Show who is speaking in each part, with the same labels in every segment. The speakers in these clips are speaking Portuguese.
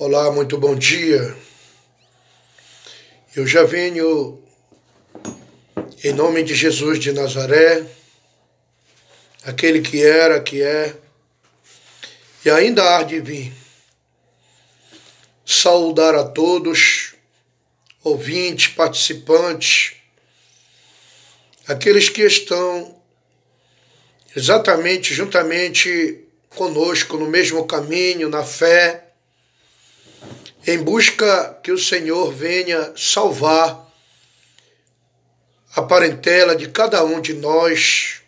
Speaker 1: Olá, muito bom dia. Eu já venho em nome de Jesus de Nazaré, aquele que era, que é e ainda há de vir. Saudar a todos, ouvintes, participantes, aqueles que estão exatamente juntamente conosco no mesmo caminho, na fé em busca que o Senhor venha salvar a parentela de cada um de nós.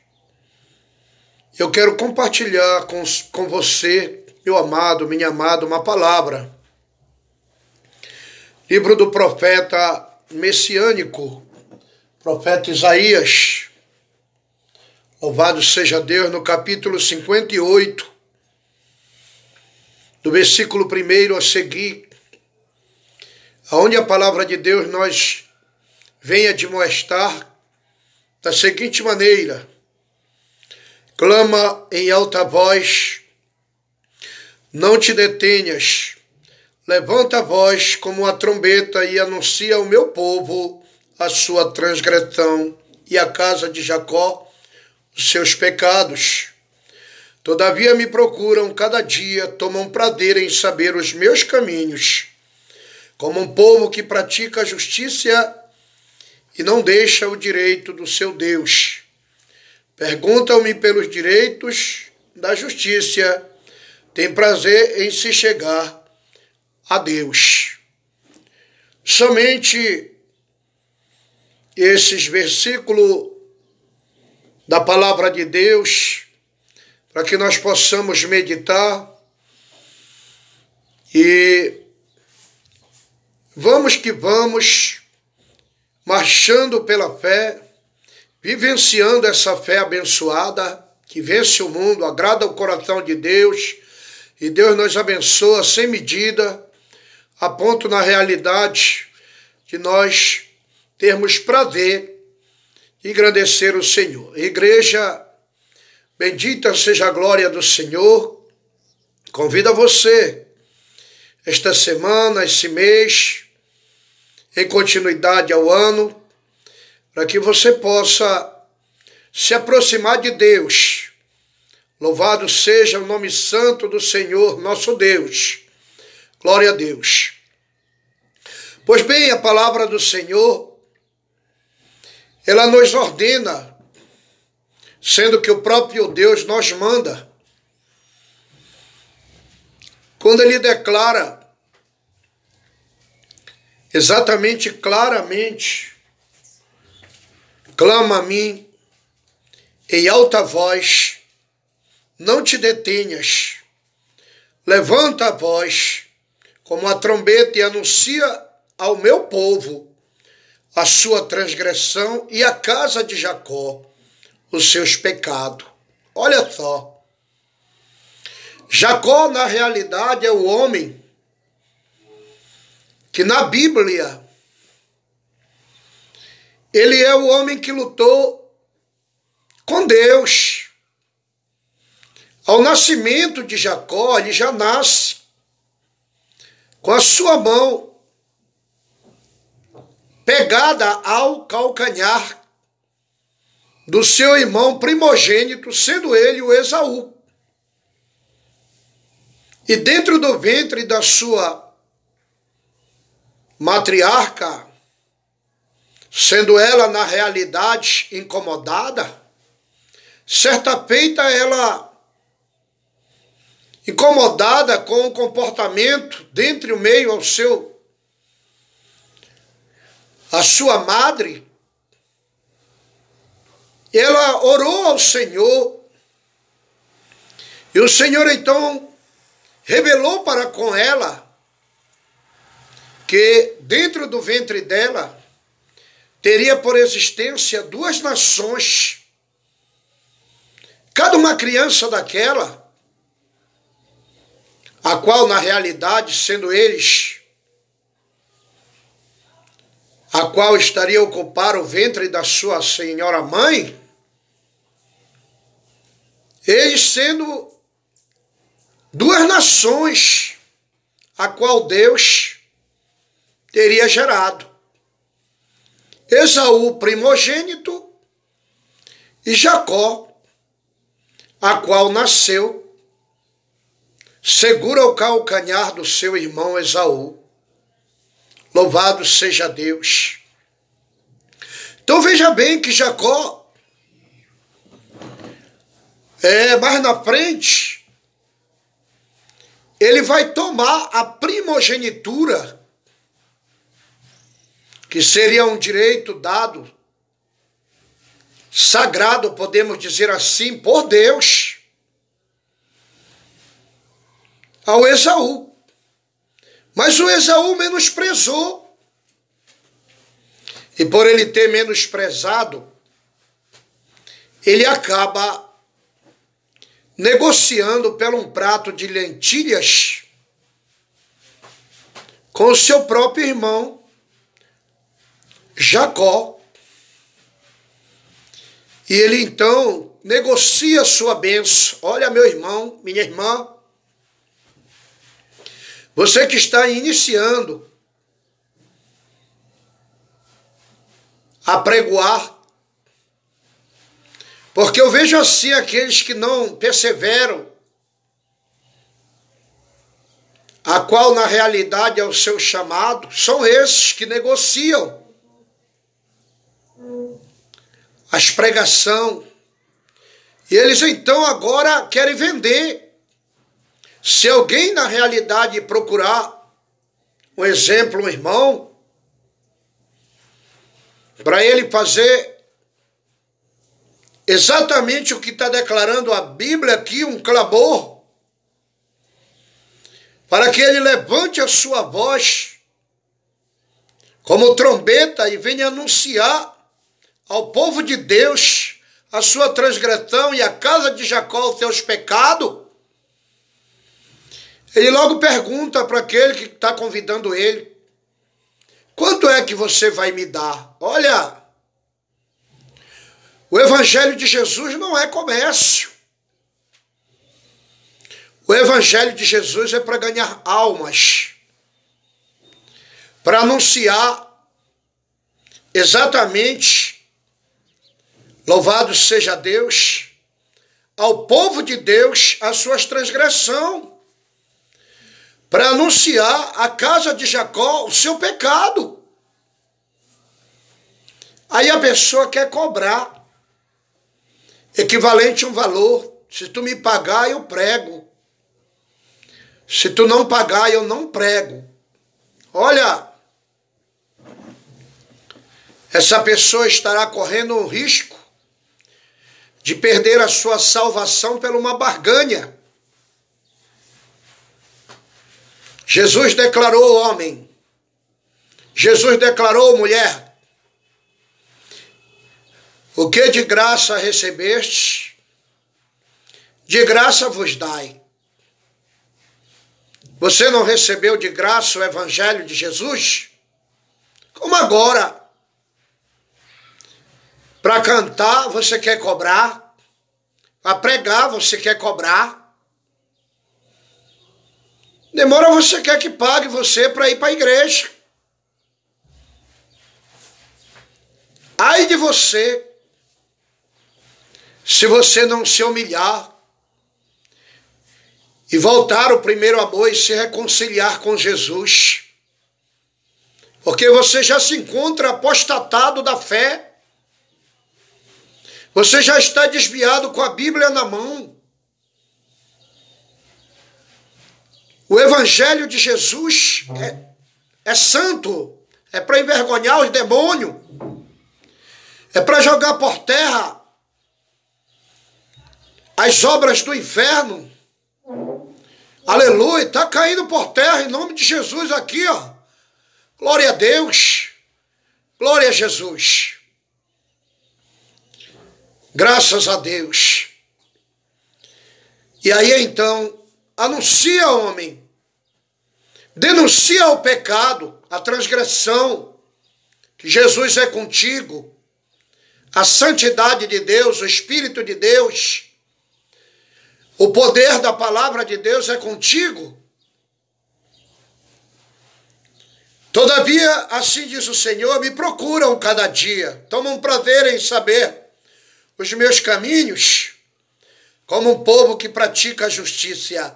Speaker 1: Eu quero compartilhar com, com você, meu amado, minha amada, uma palavra. Livro do profeta messiânico, profeta Isaías. Louvado seja Deus, no capítulo 58, do versículo 1 a seguir, onde a palavra de Deus nós vem admoestar da seguinte maneira: clama em alta voz, não te detenhas, levanta a voz como a trombeta e anuncia ao meu povo a sua transgressão e a casa de Jacó os seus pecados. Todavia me procuram cada dia, tomam prazer em saber os meus caminhos como um povo que pratica a justiça e não deixa o direito do seu Deus. Perguntam-me pelos direitos da justiça, tem prazer em se chegar a Deus. Somente esses versículos da palavra de Deus, para que nós possamos meditar e Vamos que vamos, marchando pela fé, vivenciando essa fé abençoada que vence o mundo, agrada o coração de Deus e Deus nos abençoa sem medida, a ponto na realidade de nós termos prazer em engrandecer o Senhor. Igreja, bendita seja a glória do Senhor. Convido você esta semana, esse mês, em continuidade ao ano, para que você possa se aproximar de Deus. Louvado seja o nome santo do Senhor, nosso Deus. Glória a Deus. Pois bem, a palavra do Senhor, ela nos ordena, sendo que o próprio Deus nos manda. Quando ele declara exatamente claramente, clama a mim em alta voz, não te detenhas, levanta a voz como a trombeta e anuncia ao meu povo a sua transgressão e a casa de Jacó os seus pecados. Olha só. Jacó, na realidade, é o homem que na Bíblia ele é o homem que lutou com Deus. Ao nascimento de Jacó, ele já nasce com a sua mão pegada ao calcanhar do seu irmão primogênito, sendo ele o Esaú. E dentro do ventre da sua matriarca, sendo ela na realidade incomodada, certa feita ela incomodada com o comportamento dentre o meio ao seu a sua madre, ela orou ao Senhor, e o Senhor então revelou para com ela que dentro do ventre dela teria por existência duas nações. Cada uma criança daquela, a qual na realidade, sendo eles, a qual estaria a ocupar o ventre da sua senhora mãe, eles sendo duas nações a qual Deus teria gerado. Esaú, primogênito, e Jacó, a qual nasceu, segura o calcanhar do seu irmão Esaú. Louvado seja Deus. Então veja bem que Jacó, é, mais na frente, ele vai tomar a primogenitura, que seria um direito dado, sagrado, podemos dizer assim, por Deus, ao Esaú. Mas o Esaú menosprezou. E por ele ter menosprezado, ele acaba negociando pelo um prato de lentilhas com o seu próprio irmão Jacó. E ele então negocia sua bênção. Olha, meu irmão, minha irmã, você que está iniciando a pregoar porque eu vejo assim aqueles que não perseveram, a qual na realidade é o seu chamado, são esses que negociam as pregação. E eles então agora querem vender. Se alguém na realidade procurar um exemplo, um irmão, para ele fazer exatamente o que está declarando a Bíblia aqui, um clamor, para que ele levante a sua voz como trombeta e venha anunciar ao povo de Deus a sua transgressão e a casa de Jacó os seus pecados. Ele logo pergunta para aquele que está convidando ele: quanto é que você vai me dar? Olha, o Evangelho de Jesus não é comércio. O Evangelho de Jesus é para ganhar almas, para anunciar exatamente, louvado seja Deus, ao povo de Deus as suas transgressões, para anunciar à casa de Jacó o seu pecado. Aí a pessoa quer cobrar equivalente a um valor. Se tu me pagar, eu prego. Se tu não pagar, eu não prego. Olha, essa pessoa estará correndo um risco de perder a sua salvação por uma barganha. Jesus declarou homem. Jesus declarou mulher. O que de graça recebeste, de graça vos dai. Você não recebeu de graça o Evangelho de Jesus? Como agora? Para cantar você quer cobrar, para pregar você quer cobrar. Demora você quer que pague você para ir para a igreja. Ai de você se você não se humilhar e voltar ao primeiro amor e se reconciliar com Jesus, porque você já se encontra apostatado da fé, você já está desviado com a Bíblia na mão. O Evangelho de Jesus é, é santo, é para envergonhar os demônios, é para jogar por terra as obras do inferno. Aleluia, está caindo por terra em nome de Jesus aqui, ó. Glória a Deus. Glória a Jesus. Graças a Deus. E aí então, anuncia, homem, denuncia o pecado, a transgressão, que Jesus é contigo, a santidade de Deus, o Espírito de Deus o poder da palavra de Deus é contigo. Todavia, assim diz o Senhor, me procuram cada dia, tomam prazer em saber os meus caminhos, como um povo que pratica a justiça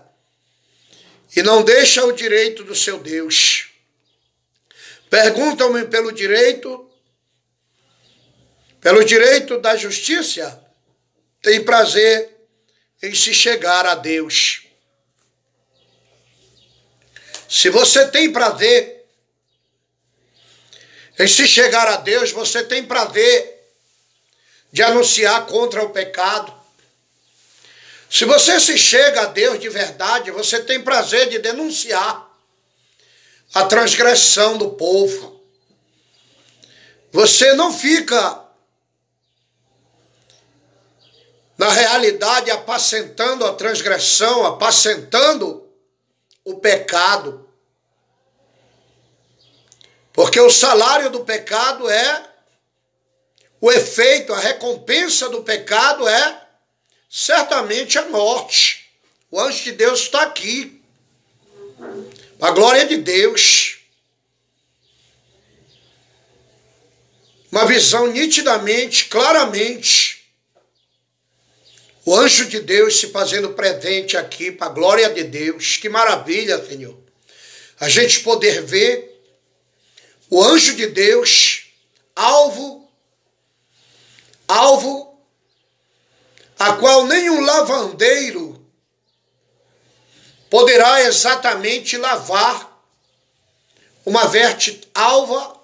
Speaker 1: e não deixa o direito do seu Deus. Perguntam-me pelo direito, pelo direito da justiça, tem prazer em se chegar a Deus. Se você tem prazer em se chegar a Deus, você tem prazer de anunciar contra o pecado. Se você se chega a Deus de verdade, você tem prazer de denunciar a transgressão do povo. Você não fica, na realidade, apacentando a transgressão, apacentando o pecado. Porque o salário do pecado é o efeito, a recompensa do pecado é certamente a morte. O anjo de Deus está aqui. A glória de Deus. Uma visão nitidamente, claramente. O anjo de Deus se fazendo presente aqui para a glória de Deus. Que maravilha, Senhor. A gente poder ver o anjo de Deus, alvo, alvo, a qual nenhum lavandeiro poderá exatamente lavar uma verte alva,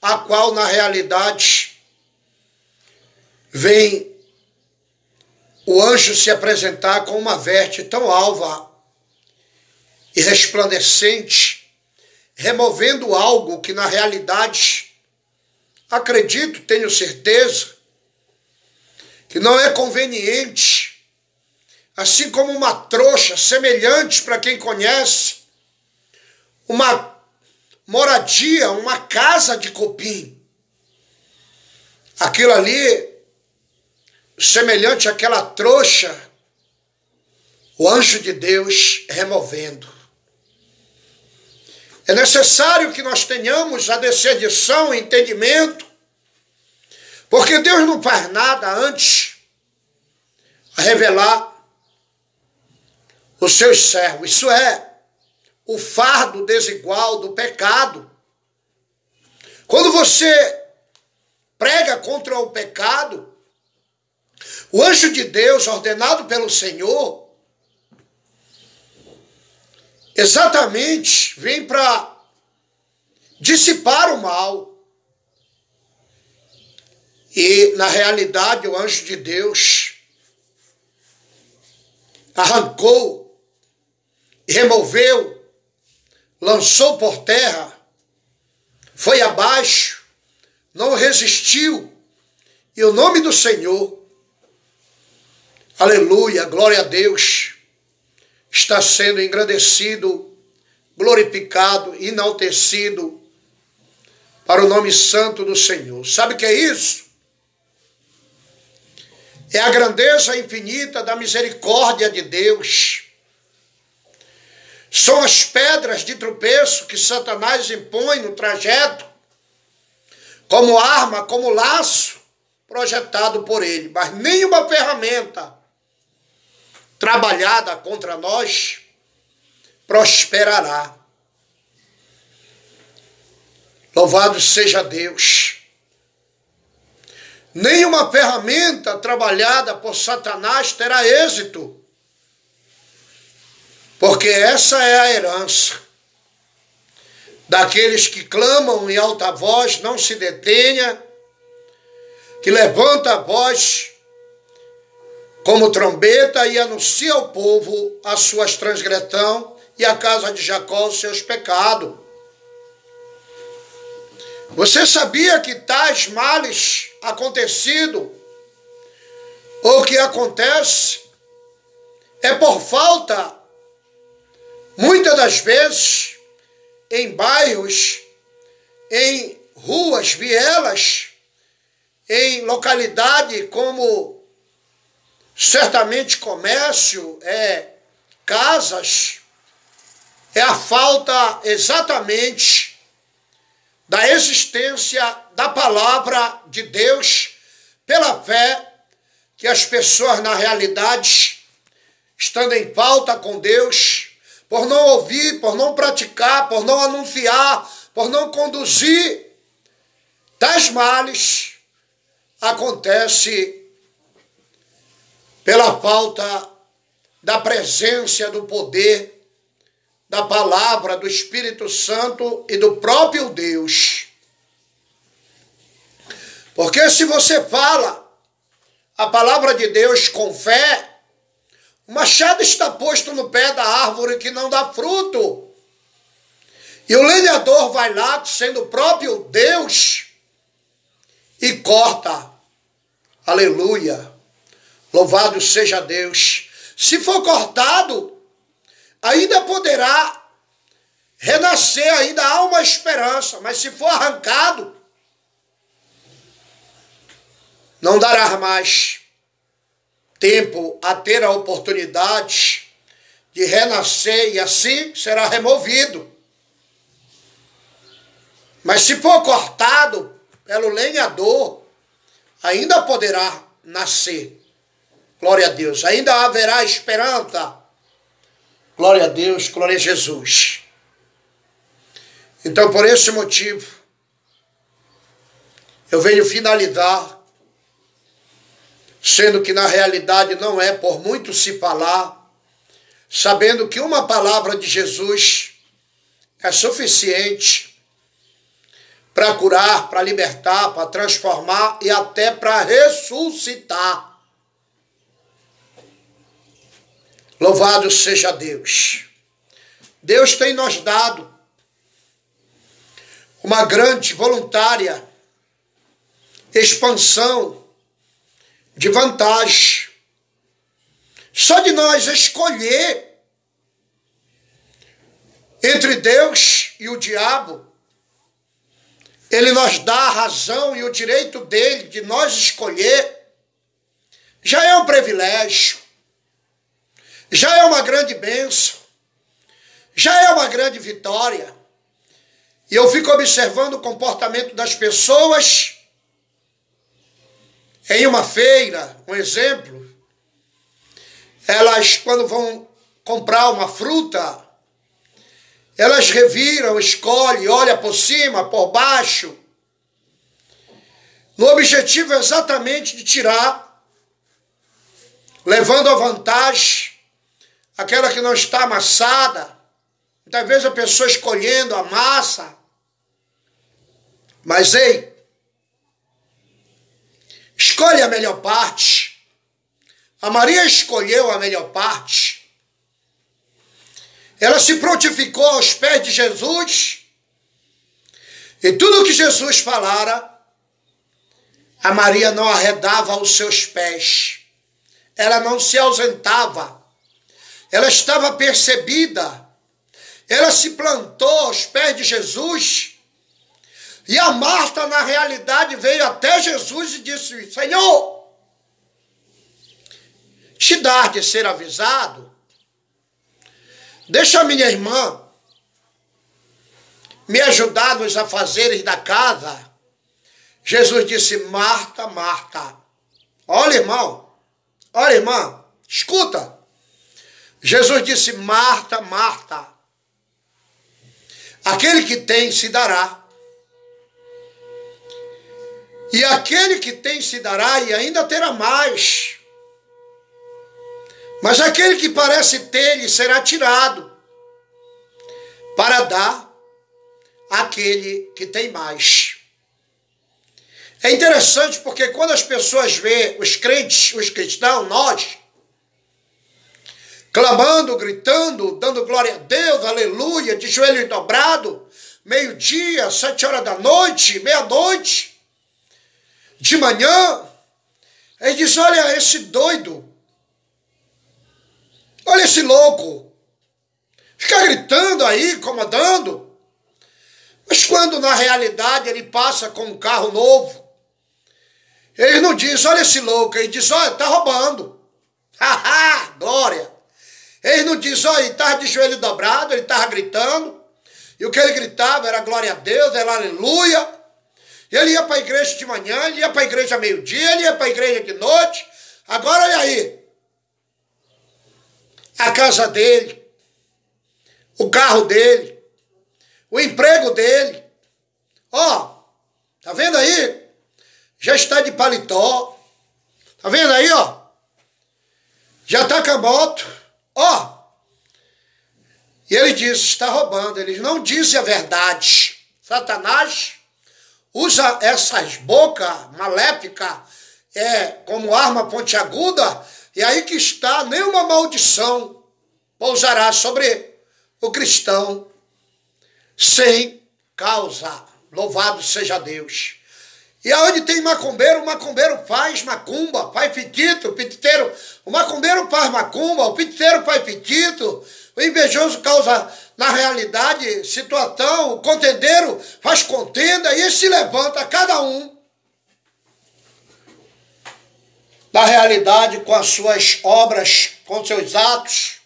Speaker 1: a qual na realidade vem o anjo se apresentar com uma verte tão alva e resplandecente removendo algo que na realidade, acredito, tenho certeza, que não é conveniente, assim como uma trouxa semelhante para quem conhece, uma moradia, uma casa de copim. Aquilo ali, semelhante àquela trouxa, o anjo de Deus removendo. É necessário que nós tenhamos a descerdição, entendimento, porque Deus não faz nada antes a revelar os seus servos. Isso é o fardo desigual do pecado. Quando você prega contra o pecado, o anjo de Deus, ordenado pelo Senhor, exatamente vem para dissipar o mal. E, na realidade, o anjo de Deus arrancou, removeu, lançou por terra, foi abaixo, não resistiu, e o nome do Senhor, aleluia, glória a Deus, está sendo engrandecido, glorificado, enaltecido para o nome santo do Senhor. Sabe o que é isso? É a grandeza infinita da misericórdia de Deus. São as pedras de tropeço que Satanás impõe no trajeto, como arma, como laço projetado por ele, mas nenhuma ferramenta trabalhada contra nós prosperará. Louvado seja Deus. Nenhuma ferramenta trabalhada por Satanás terá êxito, porque essa é a herança daqueles que clamam em alta voz, não se detenha, que levanta a voz como trombeta e anuncia ao povo as suas transgressões e a casa de Jacó os seus pecados. Você sabia que tais males acontecido ou que acontece é por falta, muitas das vezes, em bairros, em ruas, vielas, em localidade como certamente comércio, é casas, é a falta exatamente da existência da palavra de Deus pela fé que as pessoas, na realidade, estando em falta com Deus, por não ouvir, por não praticar, por não anunciar, por não conduzir tais males, acontece pela falta da presença do poder da palavra do Espírito Santo e do próprio Deus. Porque se você fala a palavra de Deus com fé, o machado está posto no pé da árvore que não dá fruto. E o lenhador vai lá, sendo o próprio Deus, e corta. Aleluia. Louvado seja Deus. Se for cortado, ainda poderá renascer, ainda há uma esperança, mas se for arrancado, não dará mais tempo a ter a oportunidade de renascer e assim será removido. Mas se for cortado pelo lenhador, ainda poderá nascer. Glória a Deus. Ainda haverá esperança. Glória a Deus, glória a Jesus. Então, por esse motivo, eu venho finalizar, sendo que na realidade não é por muito se falar, sabendo que uma palavra de Jesus é suficiente para curar, para libertar, para transformar e até para ressuscitar. Louvado seja Deus. Deus tem nos dado uma grande voluntária expansão de vantagem. Só de nós escolher entre Deus e o diabo, ele nos dá a razão e o direito dele de nós escolher, já é um privilégio já é uma grande benção, já é uma grande vitória. E eu fico observando o comportamento das pessoas em uma feira, um exemplo. Elas, quando vão comprar uma fruta, elas reviram, escolhem, olham por cima, por baixo, no objetivo exatamente de tirar, levando a vantagem aquela que não está amassada. Muitas vezes a pessoa escolhendo a massa. Mas ei, escolhe a melhor parte. A Maria escolheu a melhor parte. Ela se prontificou aos pés de Jesus. E tudo que Jesus falara, a Maria não arredava aos seus pés. Ela não se ausentava ela estava percebida, ela se plantou aos pés de Jesus. E a Marta, na realidade, veio até Jesus e disse: Senhor, te dar de ser avisado, deixa minha irmã me ajudar nos afazeres da casa. Jesus disse: Marta, Marta. Olha, irmão, olha, irmã, escuta. Jesus disse: Marta, Marta, aquele que tem se dará. E aquele que tem se dará e ainda terá mais. Mas aquele que parece ter lhe será tirado para dar àquele que tem mais. É interessante porque quando as pessoas veem os crentes, os cristãos, nós, clamando, gritando, dando glória a Deus, aleluia, de joelho dobrado, meio-dia, sete horas da noite, meia-noite, de manhã. Ele diz: Olha esse doido, olha esse louco, fica gritando aí, comandando. Mas quando na realidade ele passa com um carro novo, ele não diz: Olha esse louco, ele diz: Olha, está roubando. Haha, glória. Ele não diz, olha, ele estava de joelho dobrado, ele estava gritando. E o que ele gritava era glória a Deus, era aleluia. Ele ia para a igreja de manhã, ele ia para a igreja meio-dia, ele ia para a igreja de noite. Agora olha aí. A casa dele, o carro dele, o emprego dele. Ó, tá vendo aí? Já está de paletó. Tá vendo aí, ó? Já tá com a moto. Ó. E ele diz, está roubando. Eles não dizem a verdade. Satanás usa essas bocas maléficas é, como arma pontiaguda, e aí que está, nenhuma maldição pousará sobre o cristão sem causa. Louvado seja Deus. E aonde tem macumbeiro, o macumbeiro faz macumba, faz fitito, o pititeiro, o macumbeiro faz macumba, o pititeiro faz fitito, o invejoso causa, na realidade, situação, o contendeiro faz contenda e se levanta, cada um, na realidade, com as suas obras, com seus atos,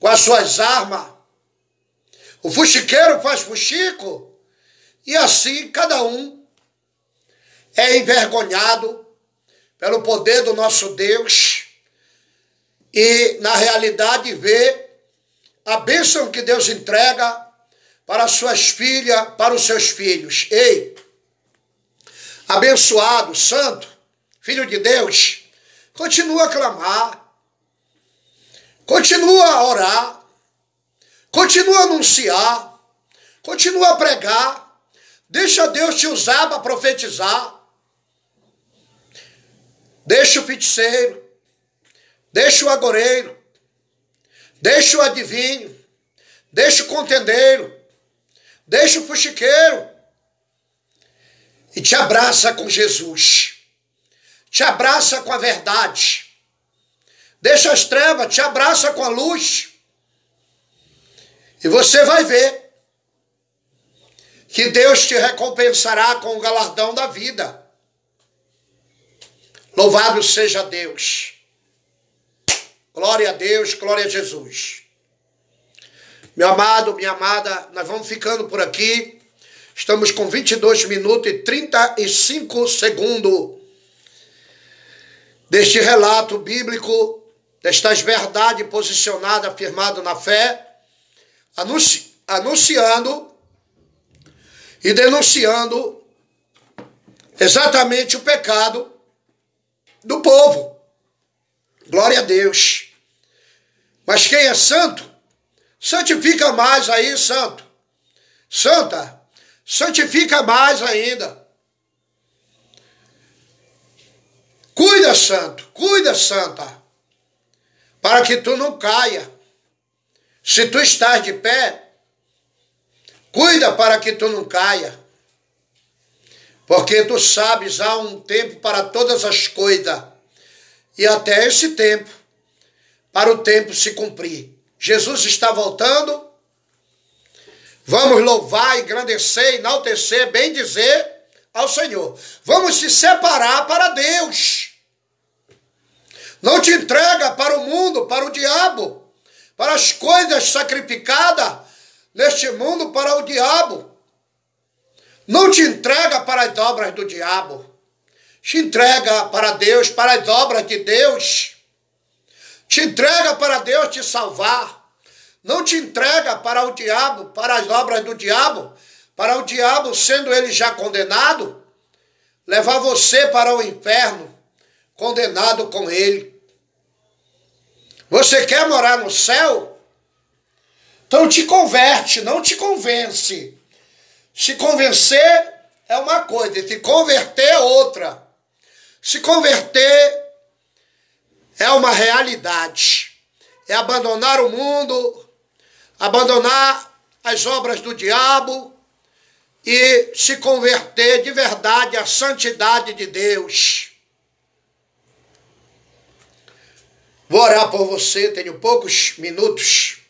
Speaker 1: com as suas armas. O fuxiqueiro faz fuxico, e assim cada um é envergonhado pelo poder do nosso Deus e, na realidade, vê a bênção que Deus entrega para suas filhas, para os seus filhos. Ei, abençoado, santo, filho de Deus, continua a clamar, continua a orar, continua a anunciar, continua a pregar, deixa Deus te usar para profetizar. Deixa o feiticeiro, deixa o agoreiro, deixa o adivinho, deixa o contendeiro, deixa o fuxiqueiro e te abraça com Jesus. Te abraça com a verdade. Deixa as trevas, te abraça com a luz. E você vai ver que Deus te recompensará com o galardão da vida. Louvado seja Deus. Glória a Deus, glória a Jesus. Meu amado, minha amada, nós vamos ficando por aqui. Estamos com 22 minutos e 35 segundos deste relato bíblico, destas verdades posicionadas, afirmadas na fé, anunci anunciando e denunciando exatamente o pecado do povo. Glória a Deus. Mas quem é santo, santifica mais aí, santo. Santa, santifica mais ainda. Cuida, santo, cuida, santa, para que tu não caia. Se tu estás de pé, cuida para que tu não caia. Porque tu sabes, há um tempo para todas as coisas, e até esse tempo, para o tempo se cumprir. Jesus está voltando. Vamos louvar, engrandecer, enaltecer, bem dizer ao Senhor. Vamos se separar para Deus. Não te entrega para o mundo, para o diabo, para as coisas sacrificadas neste mundo para o diabo. Não te entrega para as obras do diabo. Te entrega para Deus, para as obras de Deus. Te entrega para Deus te salvar. Não te entrega para o diabo, para as obras do diabo, para o diabo, sendo ele já condenado, levar você para o inferno, condenado com ele. Você quer morar no céu? Então te converte, não te convence. Se convencer é uma coisa, se converter é outra. Se converter é uma realidade. É abandonar o mundo, abandonar as obras do diabo e se converter de verdade à santidade de Deus. Vou orar por você, tenho poucos minutos.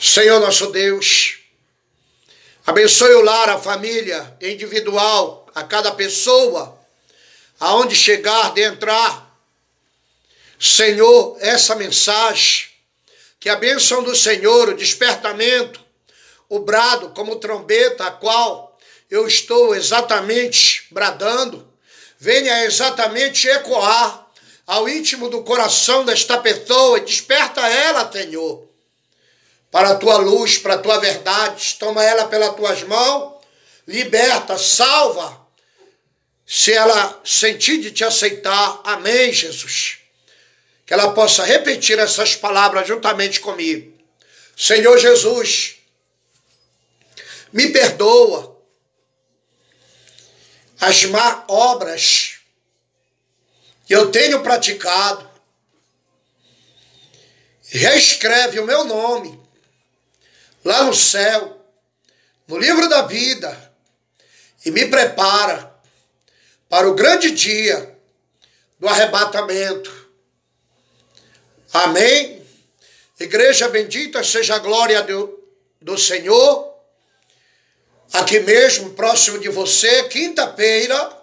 Speaker 1: Senhor nosso Deus, Abençoe o lar, a família individual, a cada pessoa, aonde chegar, de entrar. Senhor, essa mensagem que a bênção do Senhor, o despertamento, o brado como trombeta, a qual eu estou exatamente bradando, venha exatamente ecoar ao íntimo do coração desta pessoa desperta ela, Senhor, para a tua luz, para a tua verdade. Toma ela pelas tuas mãos, liberta, salva, se ela sentir de te aceitar. Amém, Jesus. Que ela possa repetir essas palavras juntamente comigo. Senhor Jesus, me perdoa as má obras que eu tenho praticado. Reescreve o meu nome lá no céu, no livro da vida, e me prepara para o grande dia do arrebatamento. Amém? Igreja bendita seja a glória do, do Senhor. Aqui mesmo, próximo de você, quinta-feira,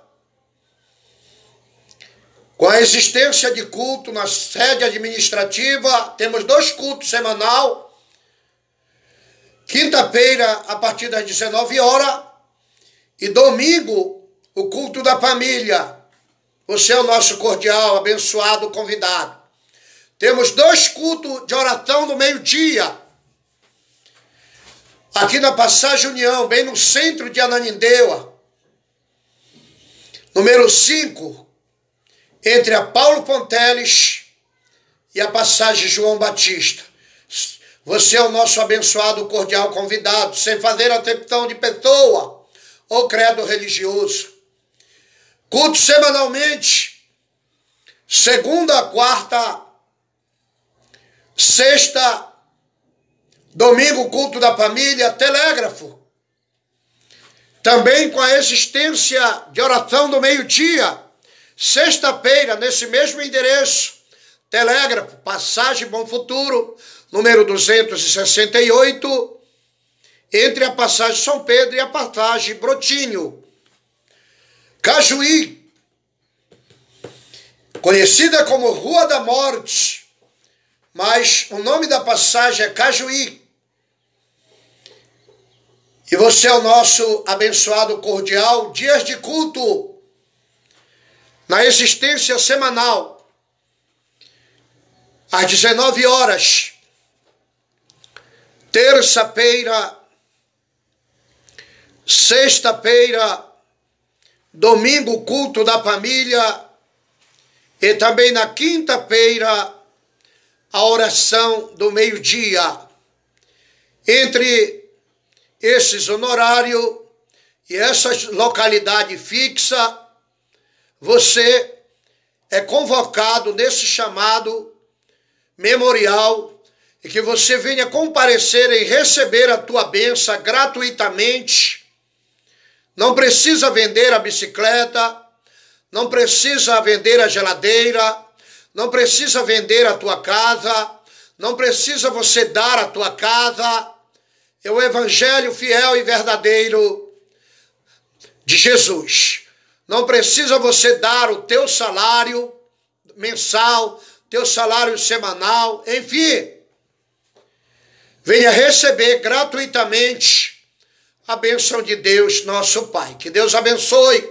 Speaker 1: com a existência de culto na sede administrativa, temos dois cultos semanal. Quinta-feira, a partir das 19 horas, e domingo, o culto da família. Você é o nosso cordial, abençoado convidado. Temos dois cultos de oração no meio-dia. Aqui na Passagem União, bem no centro de Ananindeua. Número 5, entre a Paulo Ponteles e a passagem João Batista. Você é o nosso abençoado cordial convidado, sem fazer acepção de pessoa ou credo religioso. Culto semanalmente, segunda, quarta, sexta, domingo, culto da família, telégrafo. Também com a existência de oração do meio-dia Sexta-feira, nesse mesmo endereço, Telégrafo, Passagem Bom Futuro, número 268, entre a passagem São Pedro e a passagem Brotinho. Cajuí, conhecida como Rua da Morte, mas o nome da passagem é Cajuí. E você é o nosso abençoado cordial, dias de culto na existência semanal, às 19 horas, terça-feira, sexta-feira, domingo, culto da família, e também na quinta-feira, a oração do meio-dia. Entre esses honorários e essa localidade fixa, você é convocado nesse chamado memorial e que você venha comparecer e receber a tua benção gratuitamente. Não precisa vender a bicicleta, não precisa vender a geladeira, não precisa vender a tua casa, não precisa você dar a tua casa. É o evangelho fiel e verdadeiro de Jesus. Não precisa você dar o teu salário mensal, teu salário semanal, enfim. Venha receber gratuitamente a bênção de Deus, nosso Pai. Que Deus abençoe.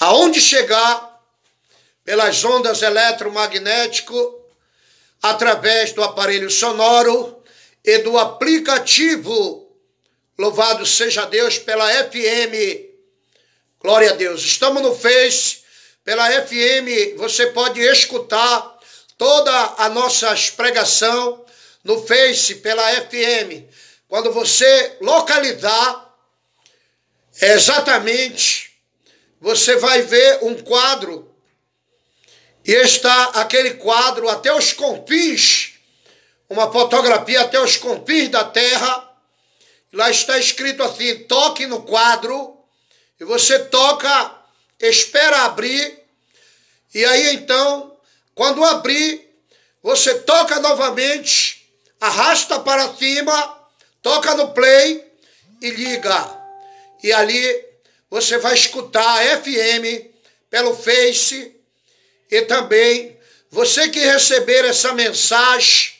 Speaker 1: Aonde chegar, pelas ondas eletromagnético, através do aparelho sonoro e do aplicativo. Louvado seja Deus pela FM Glória a Deus. Estamos no Face, pela FM, você pode escutar toda a nossa pregação no Face, pela FM. Quando você localizar exatamente, você vai ver um quadro e está aquele quadro até os confins, uma fotografia até os confins da terra. Lá está escrito assim: toque no quadro e você toca, espera abrir, e aí então, quando abrir, você toca novamente, arrasta para cima, toca no play e liga. E ali você vai escutar a FM pelo Face e também você que receber essa mensagem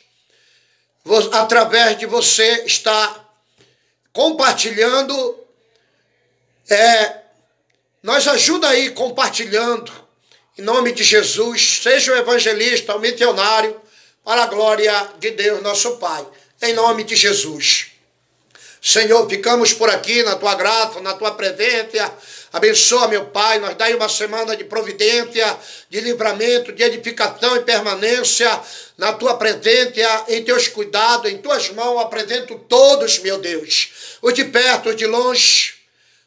Speaker 1: através de você estar compartilhando. É, nós ajuda aí compartilhando. Em nome de Jesus, seja o evangelista, o missionário, para a glória de Deus, nosso Pai. Em nome de Jesus. Senhor, ficamos por aqui na tua graça, na tua presença. Abençoa, meu Pai, nós dai uma semana de providência, de livramento, de edificação e permanência na tua presença, em teus cuidados, em tuas mãos, apresento todos, meu Deus, os de perto, os de longe,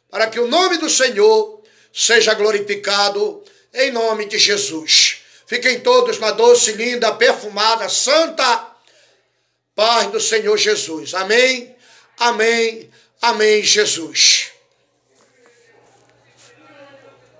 Speaker 1: para que o nome do Senhor seja glorificado, em nome de Jesus. Fiquem todos na doce, linda, perfumada, santa paz do Senhor Jesus. Amém, amém, amém, Jesus.